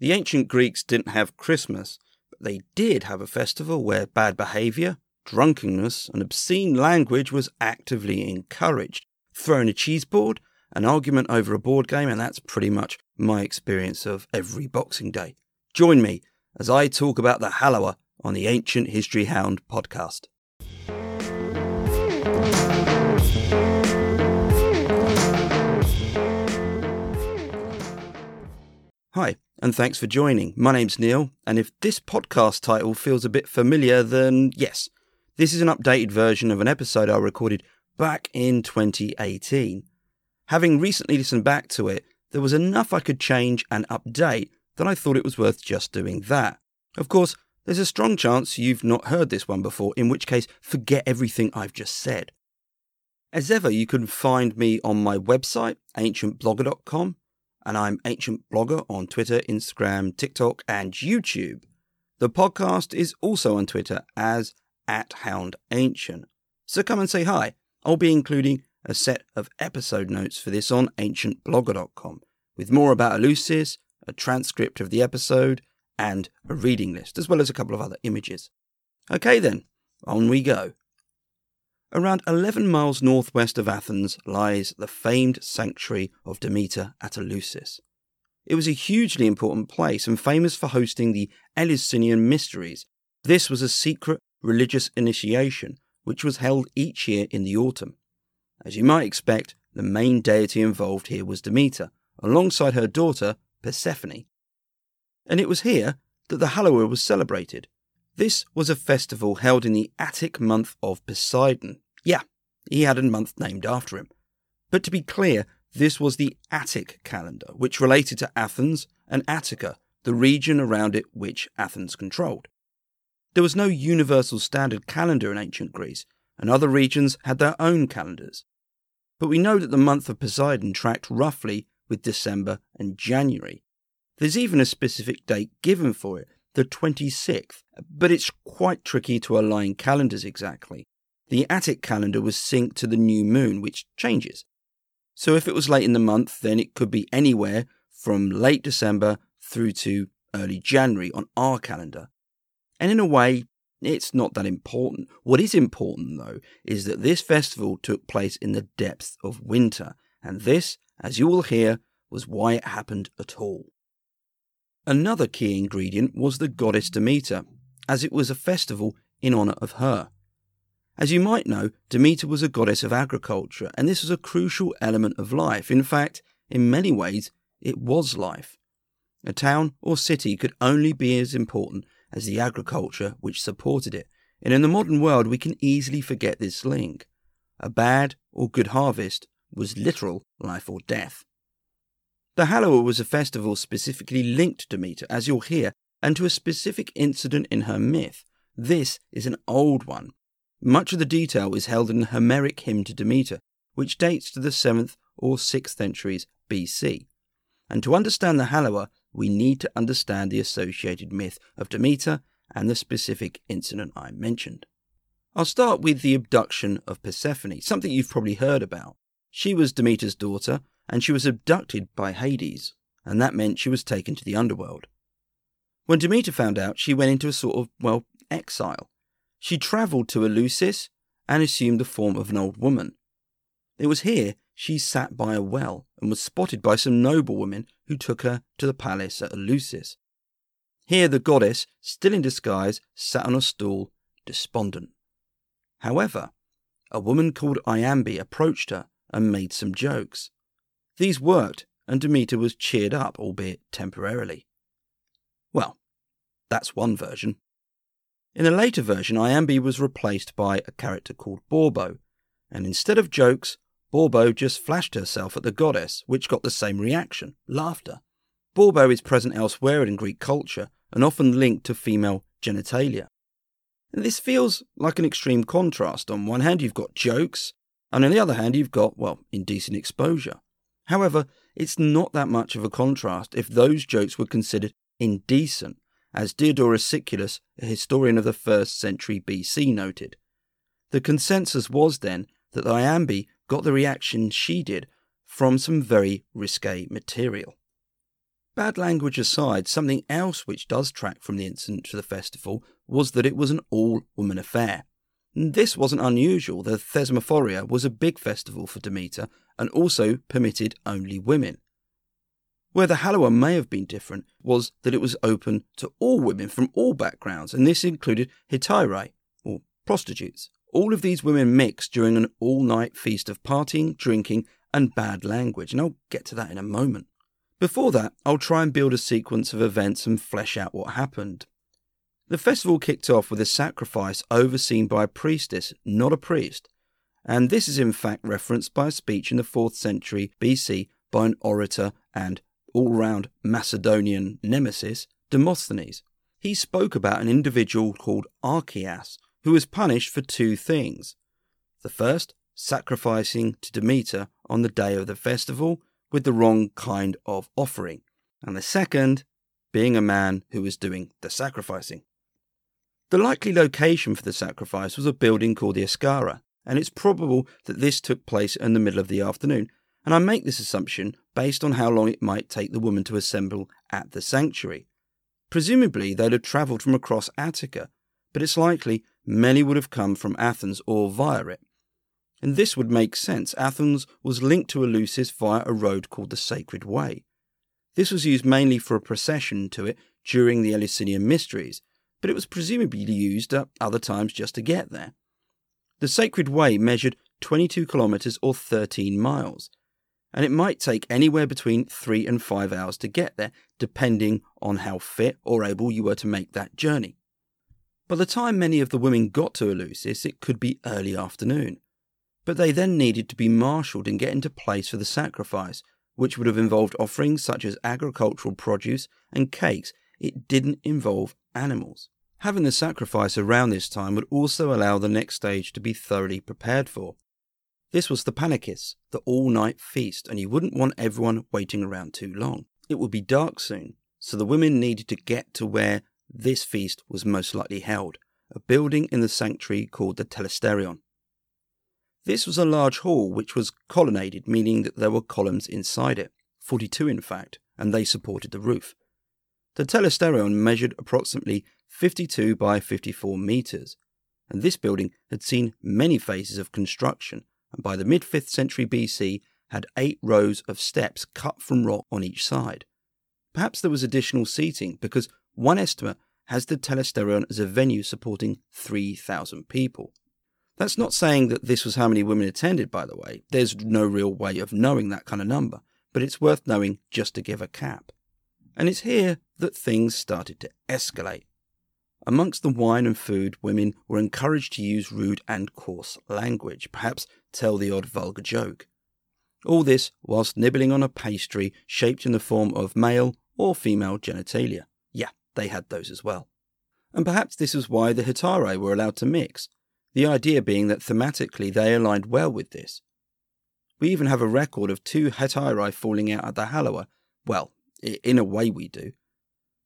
The ancient Greeks didn't have Christmas, but they did have a festival where bad behaviour, drunkenness, and obscene language was actively encouraged. Throwing a cheese board, an argument over a board game, and that's pretty much my experience of every Boxing Day. Join me as I talk about the Haloa on the Ancient History Hound podcast. And thanks for joining. My name's Neil, and if this podcast title feels a bit familiar, then yes, this is an updated version of an episode I recorded back in 2018. Having recently listened back to it, there was enough I could change and update that I thought it was worth just doing that. Of course, there's a strong chance you've not heard this one before, in which case, forget everything I've just said. As ever, you can find me on my website, ancientblogger.com, and I'm Ancient Blogger on Twitter, Instagram, TikTok, and YouTube. The podcast is also on Twitter as at Hound Ancient. So come and say hi. I'll be including a set of episode notes for this on ancientblogger.com with more about Eleusis, a transcript of the episode, and a reading list, as well as a couple of other images. Okay then, on we go. Around 11 miles northwest of Athens lies the famed sanctuary of Demeter at Eleusis. It was a hugely important place and famous for hosting the Eleusinian Mysteries. This was a secret religious initiation which was held each year in the autumn. As you might expect, the main deity involved here was Demeter, alongside her daughter Persephone. And it was here that the Haloa was celebrated. This was a festival held in the Attic month of Poseidon. Yeah, he had a month named after him. But to be clear, this was the Attic calendar, which related to Athens and Attica, the region around it which Athens controlled. There was no universal standard calendar in ancient Greece, and other regions had their own calendars. But we know that the month of Poseidon tracked roughly with December and January. There's even a specific date given for it, the 26th, but it's quite tricky to align calendars exactly. The Attic calendar was synced to the new moon, which changes. So if it was late in the month, then it could be anywhere from late December through to early January on our calendar. And in a way, it's not that important. What is important, though, is that this festival took place in the depths of winter, and this, as you will hear, was why it happened at all. Another key ingredient was the goddess Demeter, as it was a festival in honour of her. As you might know, Demeter was a goddess of agriculture, and this was a crucial element of life. In fact, in many ways, it was life. A town or city could only be as important as the agriculture which supported it, and in the modern world we can easily forget this link. A bad or good harvest was literal life or death. The Haloa was a festival specifically linked to Demeter, as you'll hear, and to a specific incident in her myth. This is an old one. Much of the detail is held in the Homeric hymn to Demeter, which dates to the 7th or 6th centuries BC. And to understand the Haloa, we need to understand the associated myth of Demeter and the specific incident I mentioned. I'll start with the abduction of Persephone, something you've probably heard about. She was Demeter's daughter and she was abducted by Hades, and that meant she was taken to the underworld. When Demeter found out, she went into a sort of, well, exile. She travelled to Eleusis and assumed the form of an old woman. It was here she sat by a well and was spotted by some noblewomen who took her to the palace at Eleusis. Here the goddess, still in disguise, sat on a stool, despondent. However, a woman called Iambe approached her and made some jokes. These worked, and Demeter was cheered up, albeit temporarily. Well, that's one version. In a later version, Iambe was replaced by a character called Baubo, and instead of jokes, Baubo just flashed herself at the goddess, which got the same reaction laughter. Baubo is present elsewhere in Greek culture and often linked to female genitalia. And this feels like an extreme contrast. On one hand, you've got jokes, and on the other hand, you've got, well, indecent exposure. However, it's not that much of a contrast if those jokes were considered indecent, as Diodorus Siculus, a historian of the first century BC, noted. The consensus was then that Iambe got the reaction she did from some very risque material. Bad language aside, something else which does track from the incident to the festival was that it was an all woman affair. This wasn't unusual. The Thesmophoria was a big festival for Demeter and also permitted only women. Where the Haloa may have been different was that it was open to all women from all backgrounds, and this included hetairai, or prostitutes. All of these women mixed during an all night feast of partying, drinking, and bad language, and I'll get to that in a moment. Before that, I'll try and build a sequence of events and flesh out what happened. The festival kicked off with a sacrifice overseen by a priestess, not a priest, and this is in fact referenced by a speech in the 4th century BC by an orator and all round Macedonian nemesis, Demosthenes. He spoke about an individual called Archias, who was punished for two things. The first, sacrificing to Demeter on the day of the festival, with the wrong kind of offering, and the second being a man who was doing the sacrificing. The likely location for the sacrifice was a building called the Ascara, and it's probable that this took place in the middle of the afternoon, and I make this assumption based on how long it might take the woman to assemble at the sanctuary. Presumably, they'd have travelled from across Attica, but it's likely many would have come from Athens or via it. And this would make sense. Athens was linked to Eleusis via a road called the Sacred Way. This was used mainly for a procession to it during the Eleusinian Mysteries, but it was presumably used at other times just to get there. The Sacred Way measured 22 kilometres or 13 miles, and it might take anywhere between three and five hours to get there, depending on how fit or able you were to make that journey. By the time many of the women got to Eleusis, it could be early afternoon but they then needed to be marshalled and get into place for the sacrifice, which would have involved offerings such as agricultural produce and cakes. It didn't involve animals. Having the sacrifice around this time would also allow the next stage to be thoroughly prepared for. This was the pannychis, the all night feast, and you wouldn't want everyone waiting around too long. It would be dark soon, so the women needed to get to where this feast was most likely held, a building in the sanctuary called the Telesterion. This was a large hall which was colonnaded, meaning that there were columns inside it, 42 in fact, and they supported the roof. The telesterion measured approximately 52 by 54 metres, and this building had seen many phases of construction, and by the mid 5th century BC had eight rows of steps cut from rock on each side. Perhaps there was additional seating because one estimate has the telesterion as a venue supporting 3,000 people. That's not saying that this was how many women attended, by the way. There's no real way of knowing that kind of number, but it's worth knowing just to give a cap. And it's here that things started to escalate. Amongst the wine and food, women were encouraged to use rude and coarse language, perhaps tell the odd vulgar joke. All this whilst nibbling on a pastry shaped in the form of male or female genitalia. Yeah, they had those as well. And perhaps this was why the hetairai were allowed to mix, the idea being that thematically they aligned well with this. We even have a record of two hetairai falling out at the Haloa. Well, in a way we do.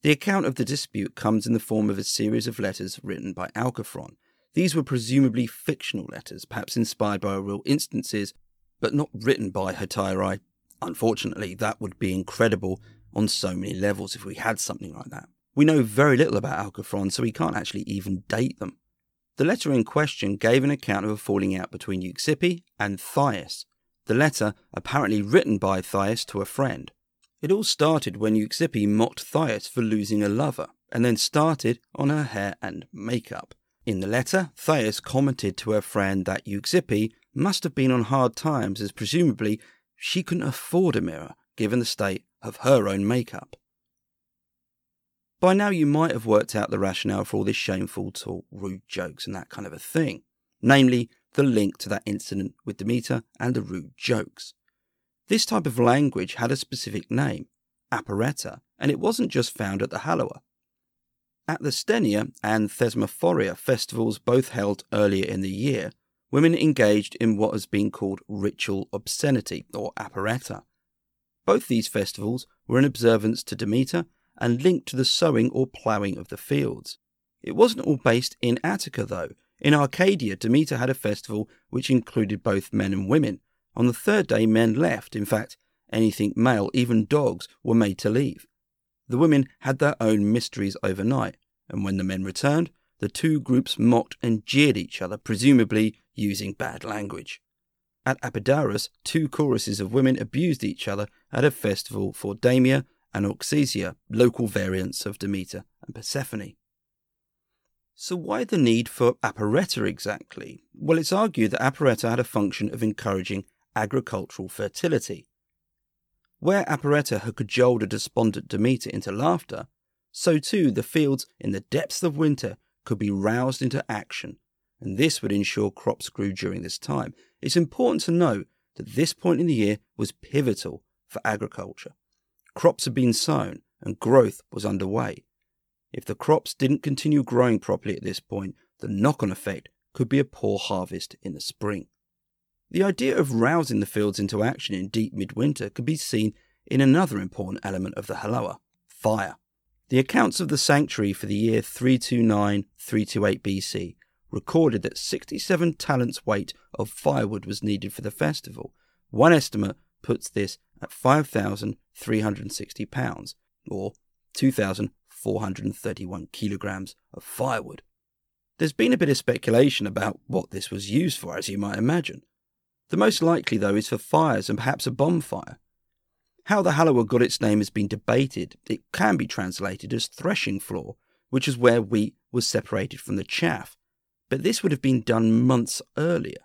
The account of the dispute comes in the form of a series of letters written by Alciphron. These were presumably fictional letters, perhaps inspired by real instances, but not written by hetairai. Unfortunately, that would be incredible on so many levels if we had something like that. We know very little about Alciphron, so we can't actually even date them. The letter in question gave an account of a falling out between Euxippe and Thais, the letter apparently written by Thais to a friend. It all started when Euxippe mocked Thais for losing a lover, and then started on her hair and makeup. In the letter, Thais commented to her friend that Euxippe must have been on hard times as presumably she couldn't afford a mirror given the state of her own makeup. By now, you might have worked out the rationale for all this shameful talk, rude jokes, and that kind of a thing. Namely, the link to that incident with Demeter and the rude jokes. This type of language had a specific name, apereta, and it wasn't just found at the Haloa. At the Stenia and Thesmophoria festivals, both held earlier in the year, women engaged in what has been called ritual obscenity, or apereta. Both these festivals were in observance to Demeter and linked to the sowing or ploughing of the fields. It wasn't all based in Attica, though. In Arcadia, Demeter had a festival which included both men and women. On the third day, men left. In fact, anything male, even dogs, were made to leave. the women had their own mysteries overnight, and when the men returned, the two groups mocked and jeered each other, presumably using bad language. At Epidaurus, two choruses of women abused each other at a festival for Damia and Auxesia, local variants of Demeter and Persephone. So, why the need for Apareta exactly? Well, it's argued that Apareta had a function of encouraging agricultural fertility. Where Apareta had cajoled a despondent Demeter into laughter, so too the fields in the depths of winter could be roused into action, and this would ensure crops grew during this time. It's important to note that this point in the year was pivotal for agriculture. Crops had been sown and growth was underway. If the crops didn't continue growing properly at this point, the knock on effect could be a poor harvest in the spring. The idea of rousing the fields into action in deep midwinter could be seen in another important element of the Haloa fire. The accounts of the sanctuary for the year 329 328 BC recorded that 67 talents weight of firewood was needed for the festival. One estimate puts this at 5,360 pounds, or 2,431 kilograms of firewood. There's been a bit of speculation about what this was used for, as you might imagine. The most likely, though, is for fires and perhaps a bonfire. How the Haloa got its name has been debated. It can be translated as threshing floor, which is where wheat was separated from the chaff, but this would have been done months earlier.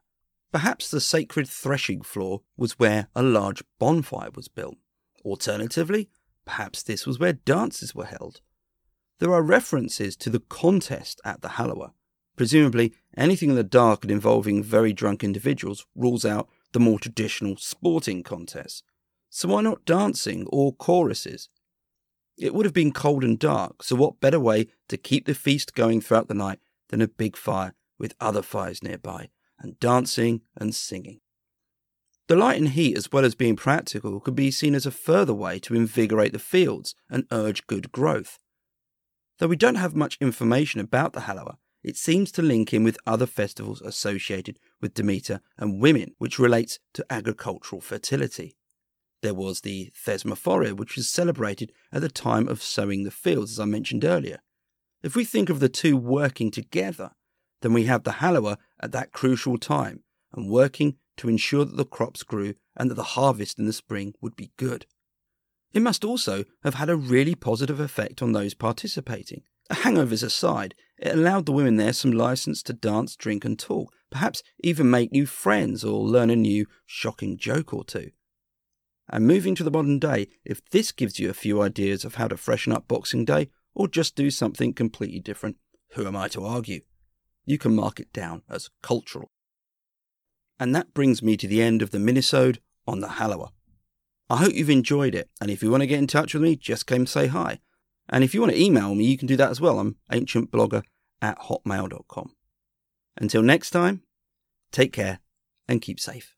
Perhaps the sacred threshing floor was where a large bonfire was built. Alternatively, perhaps this was where dances were held. There are references to the contest at the Haloa. Presumably, anything in the dark and involving very drunk individuals rules out the more traditional sporting contests. So why not dancing or choruses? It would have been cold and dark, so what better way to keep the feast going throughout the night than a big fire with other fires nearby, and dancing and singing? The light and heat, as well as being practical, could be seen as a further way to invigorate the fields and urge good growth. Though we don't have much information about the Haloa, it seems to link in with other festivals associated with Demeter and women, which relates to agricultural fertility. There was the Thesmophoria, which was celebrated at the time of sowing the fields, as I mentioned earlier. If we think of the two working together, then we have the Haloa at that crucial time and working to ensure that the crops grew and that the harvest in the spring would be good. It must also have had a really positive effect on those participating. Hangovers aside, it allowed the women there some license to dance, drink, and talk, perhaps even make new friends or learn a new, shocking joke or two. And moving to the modern day, if this gives you a few ideas of how to freshen up Boxing Day or just do something completely different, who am I to argue? You can mark it down as cultural. And that brings me to the end of the minisode on the Haloa. I hope you've enjoyed it, and if you want to get in touch with me, just come say hi. And if you want to email me, you can do that as well. I'm ancientblogger at hotmail.com. Until next time, take care and keep safe.